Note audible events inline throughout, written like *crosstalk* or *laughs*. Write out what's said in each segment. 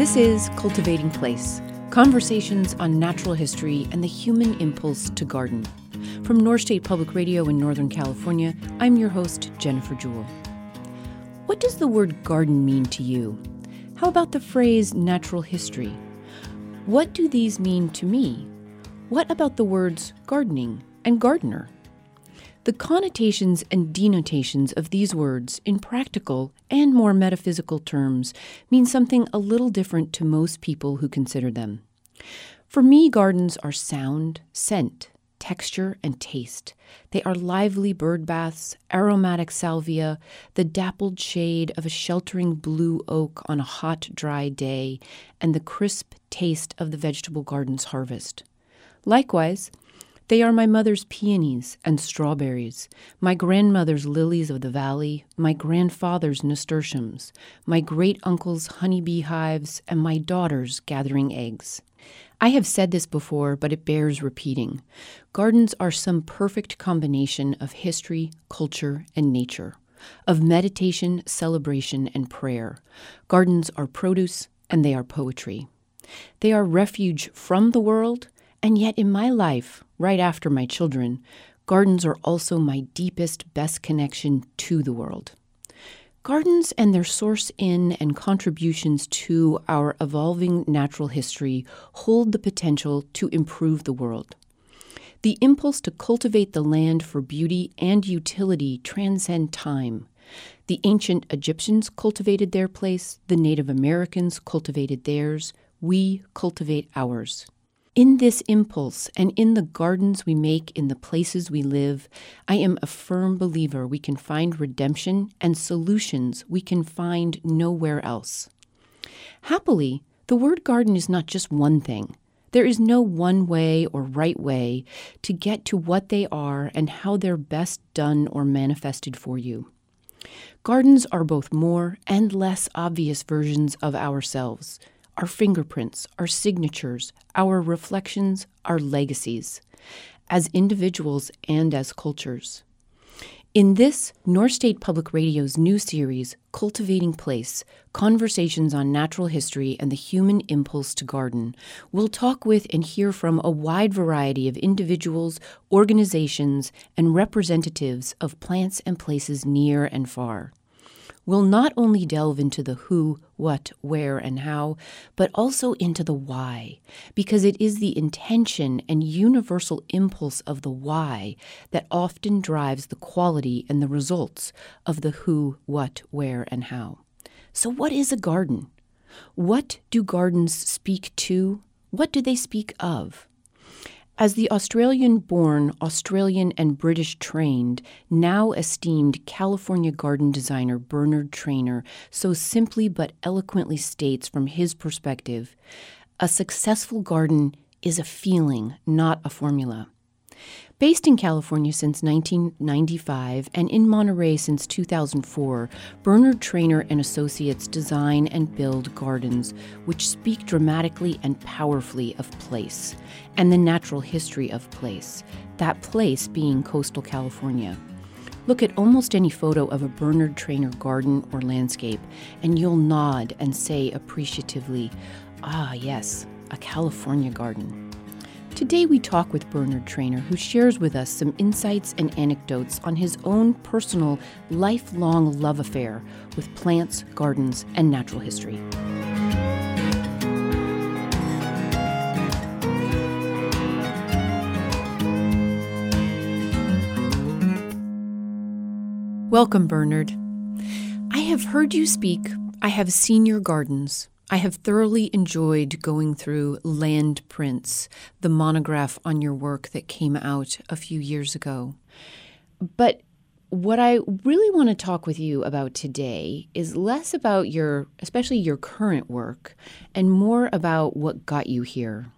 This is Cultivating Place Conversations on Natural History and the Human Impulse to Garden. From North State Public Radio in Northern California, I'm your host, Jennifer Jewell. What does the word garden mean to you? How about the phrase natural history? What do these mean to me? What about the words gardening and gardener? The connotations and denotations of these words, in practical and more metaphysical terms, mean something a little different to most people who consider them. For me, gardens are sound, scent, texture, and taste. They are lively bird baths, aromatic salvia, the dappled shade of a sheltering blue oak on a hot, dry day, and the crisp taste of the vegetable garden's harvest. Likewise, they are my mother's peonies and strawberries, my grandmother's lilies of the valley, my grandfather's nasturtiums, my great uncle's honeybee hives, and my daughter's gathering eggs. I have said this before, but it bears repeating. Gardens are some perfect combination of history, culture, and nature, of meditation, celebration, and prayer. Gardens are produce, and they are poetry. They are refuge from the world and yet, in my life, right after my children, gardens are also my deepest, best connection to the world. Gardens and their source in and contributions to our evolving natural history hold the potential to improve the world. The impulse to cultivate the land for beauty and utility transcend time. The ancient Egyptians cultivated their place, the Native Americans cultivated theirs, we cultivate ours. In this impulse and in the gardens we make in the places we live, I am a firm believer we can find redemption and solutions we can find nowhere else. Happily, the word garden is not just one thing. There is no one way or right way to get to what they are and how they're best done or manifested for you. Gardens are both more and less obvious versions of ourselves our fingerprints, our signatures, our reflections, our legacies, as individuals and as cultures. In this North State Public Radio's new series, Cultivating Place Conversations on Natural History and the Human Impulse to Garden, we'll talk with and hear from a wide variety of individuals, organizations, and representatives of plants and places near and far will not only delve into the who, what, where, and how, but also into the why, because it is the intention and universal impulse of the why that often drives the quality and the results of the who, what, where, and how. So, what is a garden? What do gardens speak to? What do they speak of? As the Australian born, Australian and British trained, now esteemed California garden designer Bernard Trainor so simply but eloquently states from his perspective, a successful garden is a feeling, not a formula. Based in California since 1995 and in Monterey since 2004, Bernard Trainor and Associates design and build gardens which speak dramatically and powerfully of place and the natural history of place, that place being coastal California. Look at almost any photo of a Bernard Trainor garden or landscape, and you'll nod and say appreciatively, Ah, yes, a California garden. Today, we talk with Bernard Trainor, who shares with us some insights and anecdotes on his own personal, lifelong love affair with plants, gardens, and natural history. Welcome, Bernard. I have heard you speak. I have seen your gardens. I have thoroughly enjoyed going through Landprints, the monograph on your work that came out a few years ago. But what I really want to talk with you about today is less about your, especially your current work, and more about what got you here.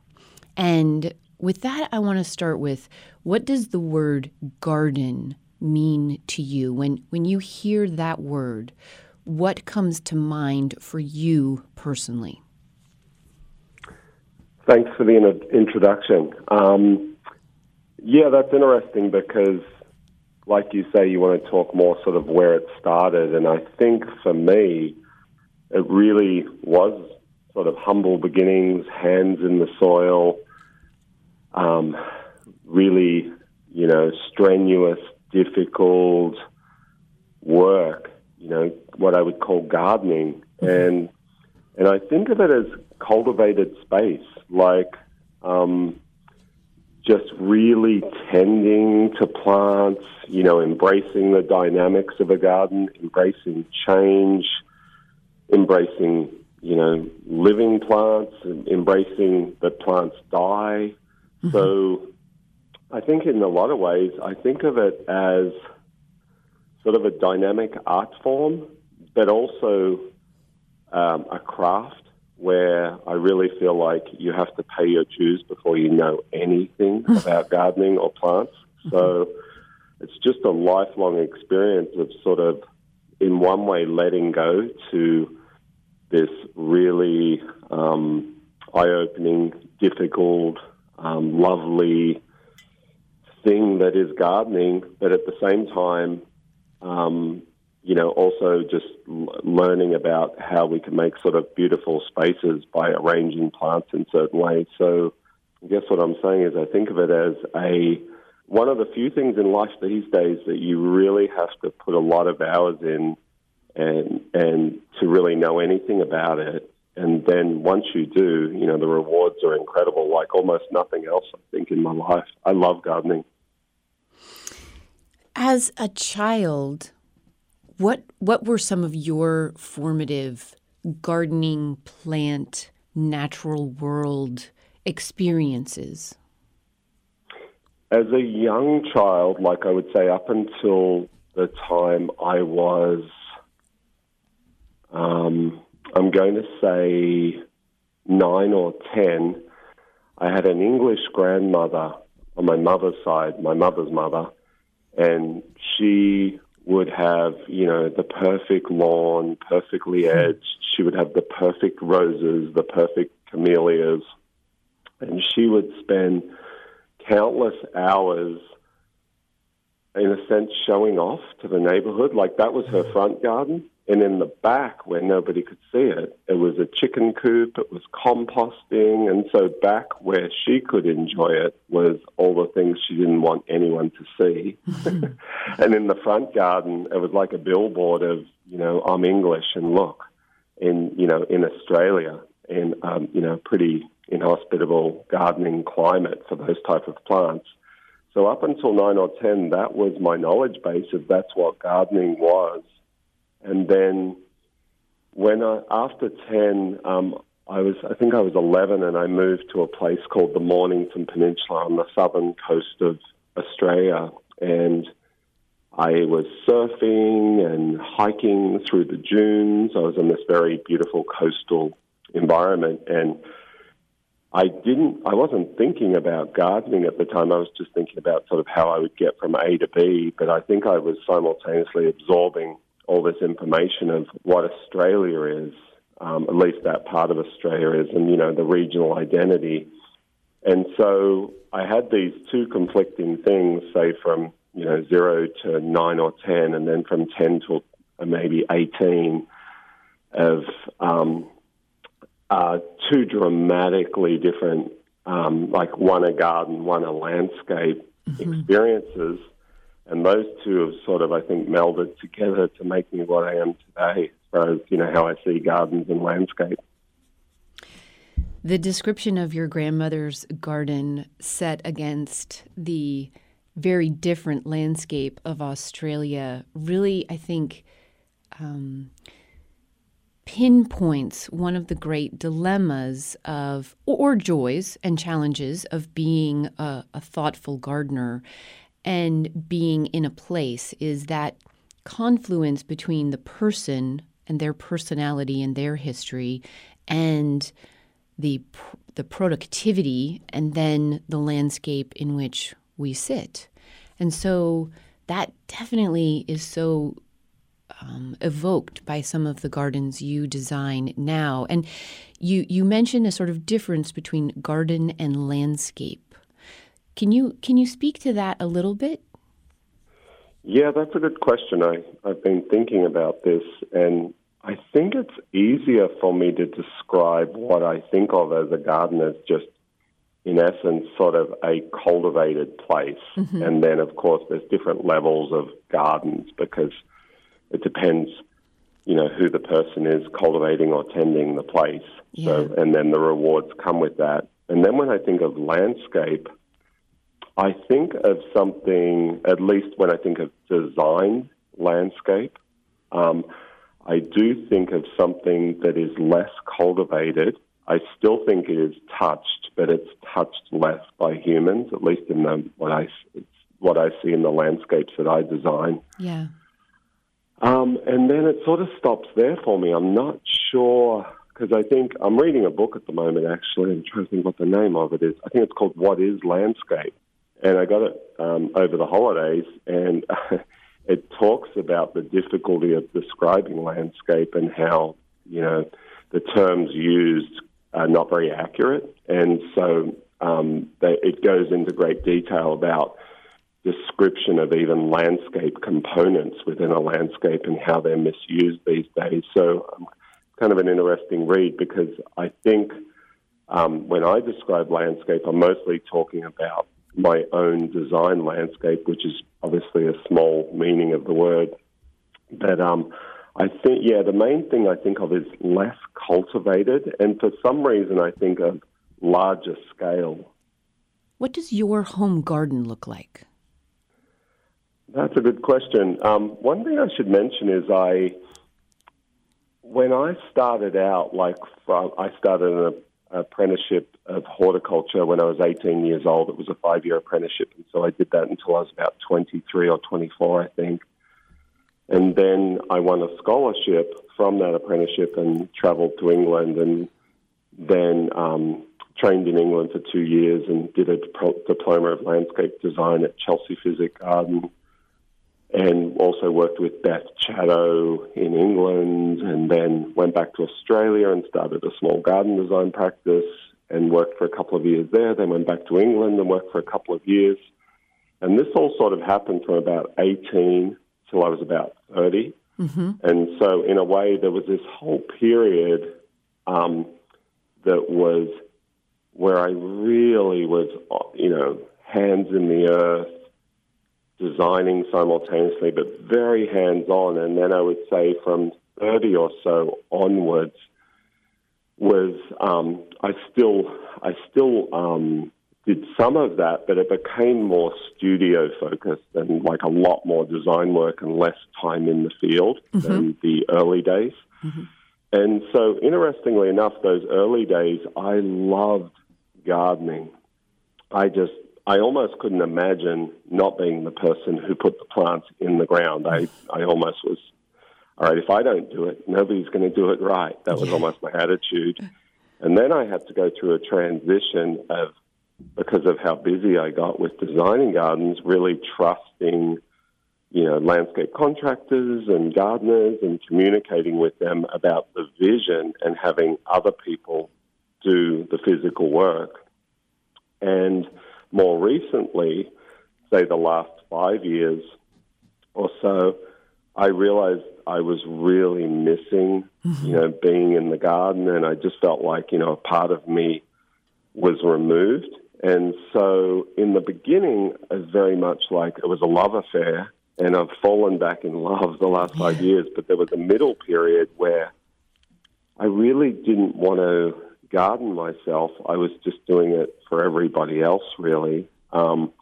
And with that, I want to start with what does the word garden mean to you? When, when you hear that word, what comes to mind for you personally? Thanks for the introduction. Um, yeah, that's interesting because, like you say, you want to talk more sort of where it started. And I think for me, it really was sort of humble beginnings, hands in the soil, um, really, you know, strenuous, difficult work, you know, what I would call gardening. And, and I think of it as cultivated space, like um, just really tending to plants, you know, embracing the dynamics of a garden, embracing change, embracing, you know, living plants, embracing that plants die. Mm-hmm. So I think in a lot of ways, I think of it as sort of a dynamic art form, but also um, a craft where I really feel like you have to pay your dues before you know anything *laughs* about gardening or plants. So it's just a lifelong experience of sort of, in one way, letting go to this really um, eye opening, difficult, um, lovely thing that is gardening, but at the same time, um, you know, also just learning about how we can make sort of beautiful spaces by arranging plants in certain ways. So, I guess what I'm saying is I think of it as a one of the few things in life these days that you really have to put a lot of hours in and and to really know anything about it. And then once you do, you know, the rewards are incredible, like almost nothing else I think in my life. I love gardening. As a child, what what were some of your formative gardening, plant, natural world experiences? As a young child, like I would say, up until the time I was, um, I'm going to say nine or ten, I had an English grandmother on my mother's side, my mother's mother, and she would have, you know, the perfect lawn, perfectly hmm. edged. She would have the perfect roses, the perfect camellias. And she would spend countless hours, in a sense, showing off to the neighborhood. Like that was her hmm. front garden. And in the back, where nobody could see it, it was a chicken coop, it was composting. And so, back where she could enjoy it was all the things she didn't want anyone to see. *laughs* *laughs* and in the front garden, it was like a billboard of, you know, I'm English and look, in, you know, in Australia, in, um, you know, pretty inhospitable gardening climate for those type of plants. So up until nine or ten, that was my knowledge base of that's what gardening was. And then when I, after 10, um, I was, I think I was 11 and I moved to a place called the Mornington Peninsula on the southern coast of Australia. And I was surfing and hiking through the dunes. I was in this very beautiful coastal environment. And I didn't, I wasn't thinking about gardening at the time. I was just thinking about sort of how I would get from A to B. But I think I was simultaneously absorbing all this information of what Australia is, um, at least that part of Australia is, and you know the regional identity. And so I had these two conflicting things, say from you know zero to nine or ten, and then from ten to maybe eighteen, of um, uh, two dramatically different, um, like one a garden, one a landscape mm-hmm. experiences and those two have sort of, I think, melded together to make me what I am today, as far as, you know, how I see gardens and landscape. The description of your grandmother's garden set against the very different landscape of Australia really, I think, um, pinpoints one of the great dilemmas of, or joys and challenges of being a, a thoughtful gardener and being in a place is that confluence between the person and their personality and their history and the the productivity and then the landscape in which we sit. And so that definitely is so um, evoked by some of the gardens you design now. And you you mentioned a sort of difference between garden and landscape. Can you can you speak to that a little bit? Yeah, that's a good question. I I've been thinking about this, and I think it's easier for me to describe what I think of as a garden as just, in essence, sort of a cultivated place. Mm-hmm. And then, of course, there's different levels of gardens because it depends, you know, who the person is cultivating or tending the place. Yeah. So, and then the rewards come with that. And then when I think of landscape, I think of something, at least when I think of design landscape, um, I do think of something that is less cultivated. I still think it is touched, but it's touched less by humans, at least in the, what I what I see in the landscapes that I design. Yeah. Um, and then it sort of stops there for me. I'm not sure because I think I'm reading a book at the moment. Actually, I'm trying to think what the name of it is. I think it's called "What Is Landscape," and I got it um, over the holidays, and *laughs* it talks about the difficulty of describing landscape and how you know the terms used are not very accurate, and so um, they, it goes into great detail about description of even landscape components within a landscape and how they're misused these days. So, um, kind of an interesting read because I think um, when I describe landscape, I'm mostly talking about my own design landscape, which is obviously a small meaning of the word. But um, I think, yeah, the main thing I think of is less cultivated, and for some reason, I think of larger scale. What does your home garden look like? That's a good question. Um, one thing I should mention is I, when I started out, like I started an apprenticeship of horticulture when I was 18 years old. It was a five year apprenticeship, and so I did that until I was about 23 or 24, I think. And then I won a scholarship from that apprenticeship and traveled to England and then um, trained in England for two years and did a diploma of landscape design at Chelsea Physic Garden and also worked with Beth Chatto in England, and then went back to Australia and started a small garden design practice and worked for a couple of years there. Then went back to England and worked for a couple of years. And this all sort of happened from about 18 till I was about 30. Mm-hmm. And so, in a way, there was this whole period um, that was where I really was, you know, hands in the earth, designing simultaneously, but very hands on. And then I would say from 30 or so onwards was um, I still I still um, did some of that, but it became more studio focused and like a lot more design work and less time in the field mm-hmm. than the early days. Mm-hmm. And so, interestingly enough, those early days, I loved gardening. I just I almost couldn't imagine not being the person who put the plants in the ground. I, I almost was, all right, if I don't do it, nobody's going to do it right. That was almost my attitude. Uh. And then I had to go through a transition of, because of how busy I got with designing gardens, really trusting, you know, landscape contractors and gardeners and communicating with them about the vision and having other people do the physical work. And more recently, say the last five years or so, I realized I was really missing, mm-hmm. you know, being in the garden, and I just felt like, you know, a part of me was removed. And so in the beginning, it was very much like it was a love affair, and I've fallen back in love the last five years. But there was a middle period where I really didn't want to garden myself. I was just doing it for everybody else, really. Um,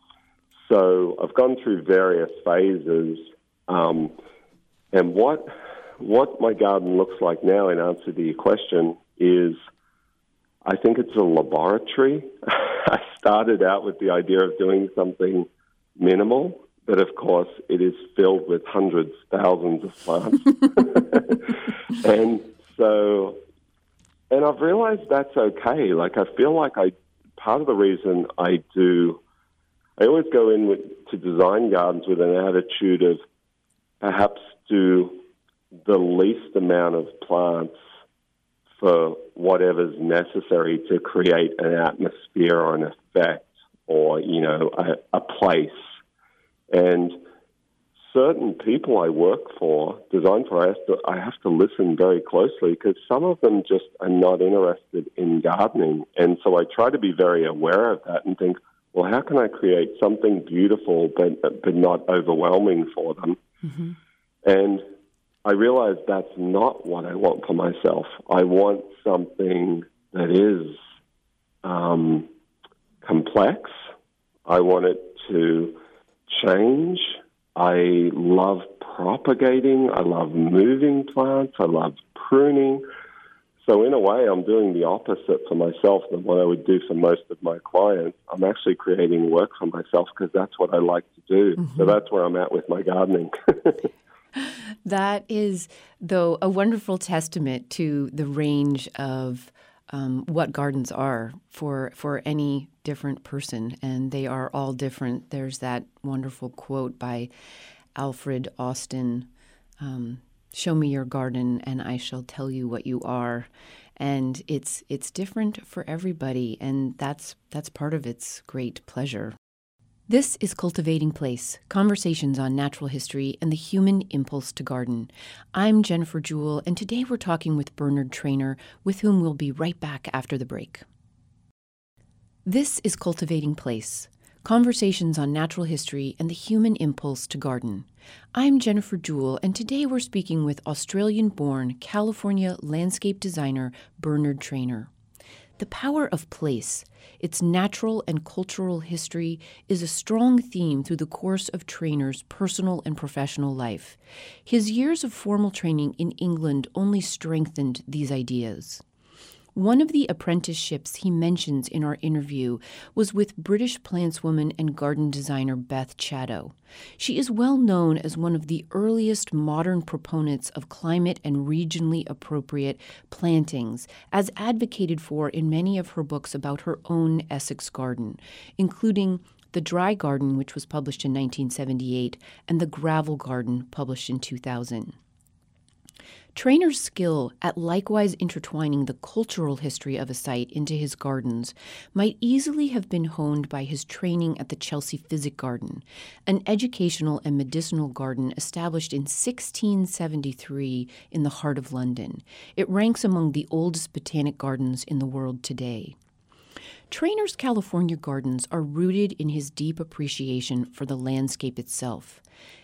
so I've gone through various phases, um, and what what my garden looks like now, in answer to your question, is I think it's a laboratory. *laughs* I started out with the idea of doing something minimal, but of course it is filled with hundreds, thousands of plants. *laughs* *laughs* and so and I've realized that's okay. Like I feel like I part of the reason I do I always go in with, to design gardens with an attitude of perhaps do the least amount of plants for whatever's necessary to create an atmosphere or an effect or you know a, a place and certain people I work for, design for, I have to, I have to listen very closely because some of them just are not interested in gardening. And so I try to be very aware of that and think, well, how can I create something beautiful but, but not overwhelming for them? Mm-hmm. And I realize that's not what I want for myself. I want something that is um, complex. I want it to change. I love propagating. I love moving plants. I love pruning. So, in a way, I'm doing the opposite for myself than what I would do for most of my clients. I'm actually creating work for myself because that's what I like to do. Mm-hmm. So, that's where I'm at with my gardening. *laughs* that is, though, a wonderful testament to the range of um, what gardens are for for any different person, and they are all different. There's that wonderful quote by Alfred Austin. Um, Show me your garden, and I shall tell you what you are. And it's it's different for everybody, and that's that's part of its great pleasure. This is Cultivating Place Conversations on Natural History and the Human Impulse to Garden. I'm Jennifer Jewell, and today we're talking with Bernard Trainor, with whom we'll be right back after the break. This is Cultivating Place Conversations on Natural History and the Human Impulse to Garden. I'm Jennifer Jewell, and today we're speaking with Australian born California landscape designer Bernard Trainor. The power of place, its natural and cultural history, is a strong theme through the course of Trainor's personal and professional life. His years of formal training in England only strengthened these ideas. One of the apprenticeships he mentions in our interview was with British plantswoman and garden designer Beth Chatto. She is well known as one of the earliest modern proponents of climate and regionally appropriate plantings, as advocated for in many of her books about her own Essex garden, including the Dry Garden, which was published in 1978, and The Gravel Garden, published in 2000. Trainor's skill at likewise intertwining the cultural history of a site into his gardens might easily have been honed by his training at the Chelsea Physic Garden, an educational and medicinal garden established in 1673 in the heart of London. It ranks among the oldest botanic gardens in the world today. Trainor's California gardens are rooted in his deep appreciation for the landscape itself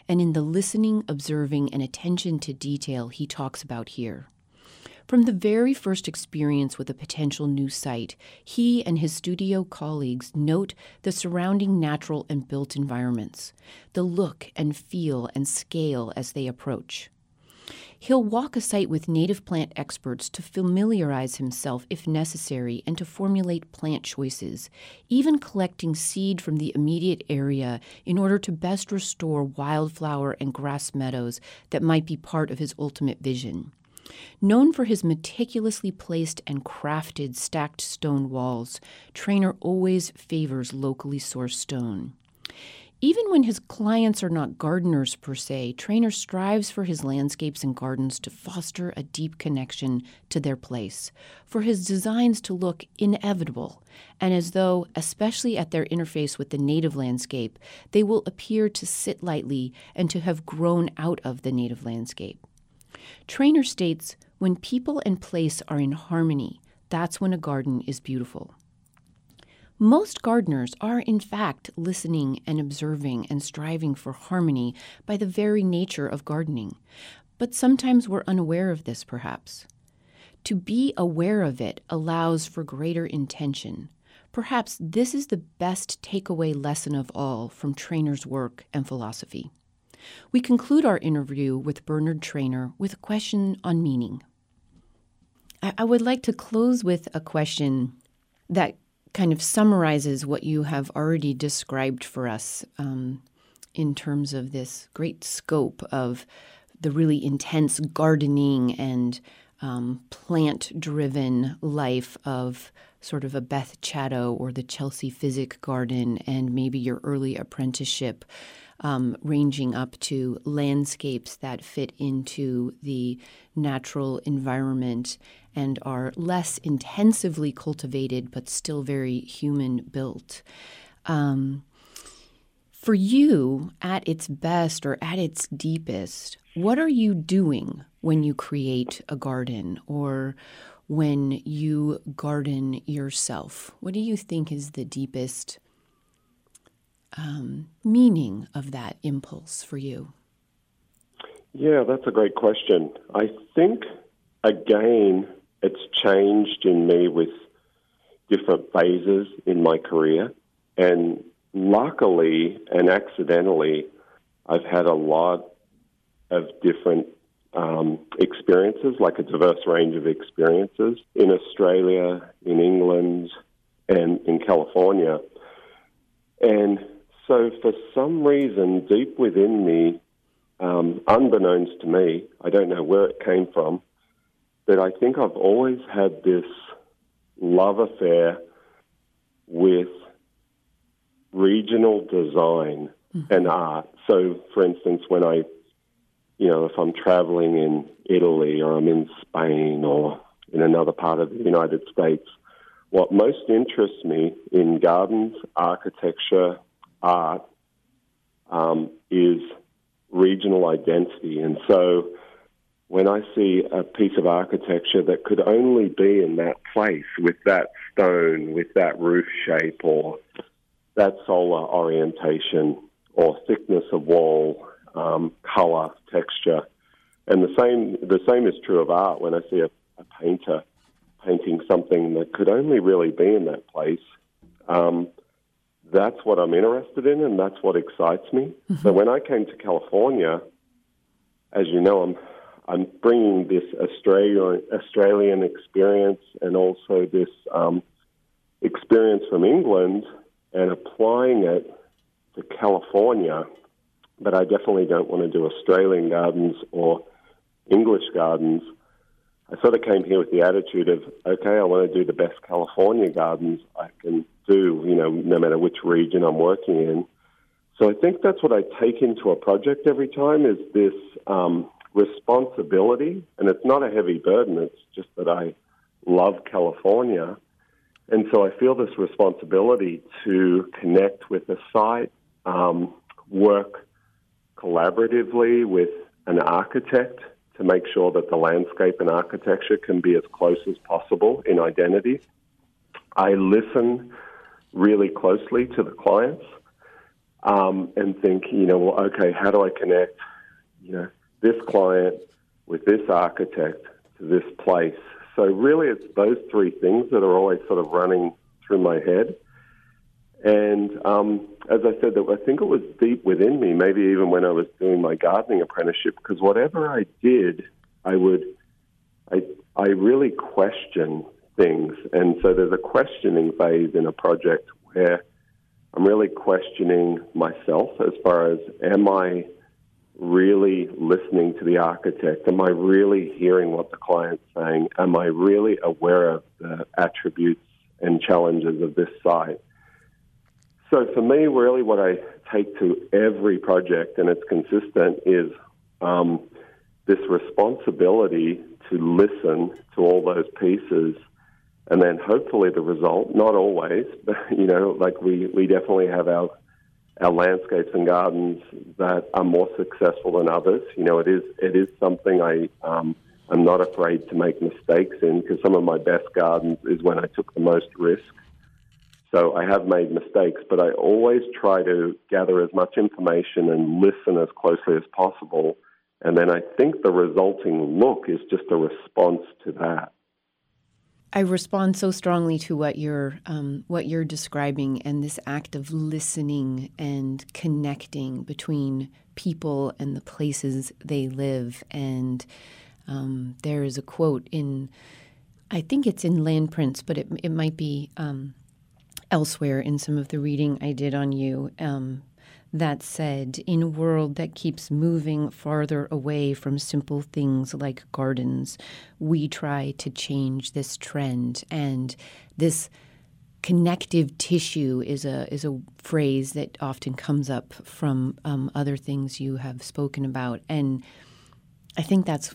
and in the listening, observing, and attention to detail he talks about here. From the very first experience with a potential new site, he and his studio colleagues note the surrounding natural and built environments, the look and feel and scale as they approach. He'll walk a site with native plant experts to familiarize himself if necessary and to formulate plant choices, even collecting seed from the immediate area in order to best restore wildflower and grass meadows that might be part of his ultimate vision. Known for his meticulously placed and crafted stacked stone walls, Trainor always favors locally sourced stone. Even when his clients are not gardeners per se, Trainor strives for his landscapes and gardens to foster a deep connection to their place, for his designs to look inevitable, and as though, especially at their interface with the native landscape, they will appear to sit lightly and to have grown out of the native landscape. Trainor states when people and place are in harmony, that's when a garden is beautiful. Most gardeners are, in fact, listening and observing and striving for harmony by the very nature of gardening. But sometimes we're unaware of this, perhaps. To be aware of it allows for greater intention. Perhaps this is the best takeaway lesson of all from Trainor's work and philosophy. We conclude our interview with Bernard Trainor with a question on meaning. I, would like to close with a question that kind of summarizes what you have already described for us um, in terms of this great scope of the really intense gardening and um, plant driven life of sort of a Beth Chatto or the Chelsea Physic Garden, and maybe your early apprenticeship um, ranging up to landscapes that fit into the natural environment and are less intensively cultivated but still very human built. Um, For you, at its best or at its deepest, what are you doing when you create a garden or when you garden yourself? What do you think is the deepest um, meaning of that impulse for you? Yeah, that's a great question. I think, again, it's changed in me with different phases in my career. And luckily and accidentally, I've had a lot of different um, experiences, like a diverse range of experiences in Australia, in England, and in California. And so, for some reason, deep within me, um, unbeknownst to me, I don't know where it came from, but I think I've always had this love affair with regional design mm-hmm. and art. So, for instance, when I, you know, if I'm traveling in Italy or I'm in Spain or in another part of the United States, what most interests me in gardens, architecture, art, um, is regional identity. And so when I see a piece of architecture that could only be in that place with that stone, with that roof shape, or that solar orientation, or thickness of wall, um, color, texture, and the same the same is true of art. When I see a, a painter painting something that could only really be in that place, um, that's what I'm interested in, and that's what excites me. Mm-hmm. So when I came to California, as you know, I'm I'm bringing this Australian Australian experience and also this um, experience from England and applying it to California. But I definitely don't want to do Australian gardens or English gardens. I sort of came here with the attitude of, okay, I want to do the best California gardens I can do, you know, no matter which region I'm working in. So I think that's what I take into a project every time is this um, responsibility, and it's not a heavy burden. It's just that I love California, and so I feel this responsibility to connect with the site, um, work collaboratively with an architect to make sure that the landscape and architecture can be as close as possible in identity. I listen really closely to the clients um, and think, you know, well, okay, how do I connect, you know, this client with this architect to this place? So really, it's those three things that are always sort of running through my head. And um, as I said, I think it was deep within me, maybe even when I was doing my gardening apprenticeship, because whatever I did, I would, I, I really question things. And so there's a questioning phase in a project where I'm really questioning myself as far as am I really listening to the architect? Am I really hearing what the client's saying? Am I really aware of the attributes and challenges of this site? So for me, really, what I take to every project, and it's consistent, is um, this responsibility to listen to all those pieces and then hopefully the result, not always, *laughs* but you know, like we, we definitely have our our landscapes and gardens that are more successful than others. You know, it is it is something I um, I'm not afraid to make mistakes in because some of my best gardens is when I took the most risk. So I have made mistakes, but I always try to gather as much information and listen as closely as possible. And then I think the resulting look is just a response to that. I respond so strongly to what you're um, what you're describing, and this act of listening and connecting between people and the places they live. And um, there is a quote in, I think it's in Landprints, but it it might be um, elsewhere in some of the reading I did on you. That said, in a world that keeps moving farther away from simple things like gardens, we try to change this trend. And this connective tissue is a is a phrase that often comes up from um, other things you have spoken about, and I think that's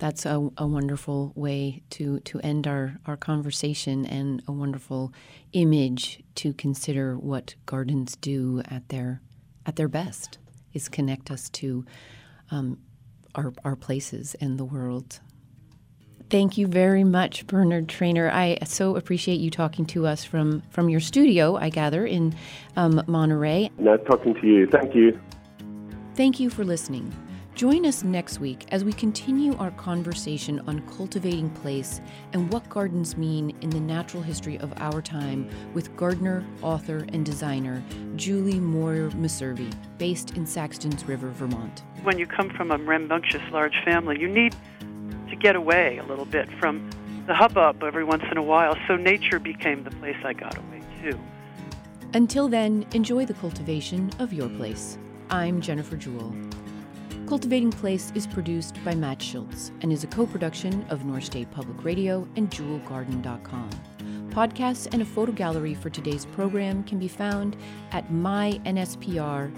that's a, a, wonderful way to to end our our conversation and a wonderful image to consider what gardens do at their at their best, is connect us to um, our, our places and the world. Thank you very much, Bernard Trainor. I so appreciate you talking to us from, from your studio, I gather, in um, Monterey. Nice talking to you. Thank you. Thank you for listening. Join us next week as we continue our conversation on cultivating place and what gardens mean in the natural history of our time with gardener, author, and designer Julie Moir Messervy, based in Saxtons River, Vermont. When you come from a rambunctious large family, you need to get away a little bit from the hubbub every once in a while, so nature became the place I got away to. Until then, enjoy the cultivation of your place. I'm Jennifer Jewell. Cultivating Place is produced by Matt Schultz and is a co production of North State Public Radio and JewelGarden.com. Podcasts and a photo gallery for today's program can be found at mynspr.org.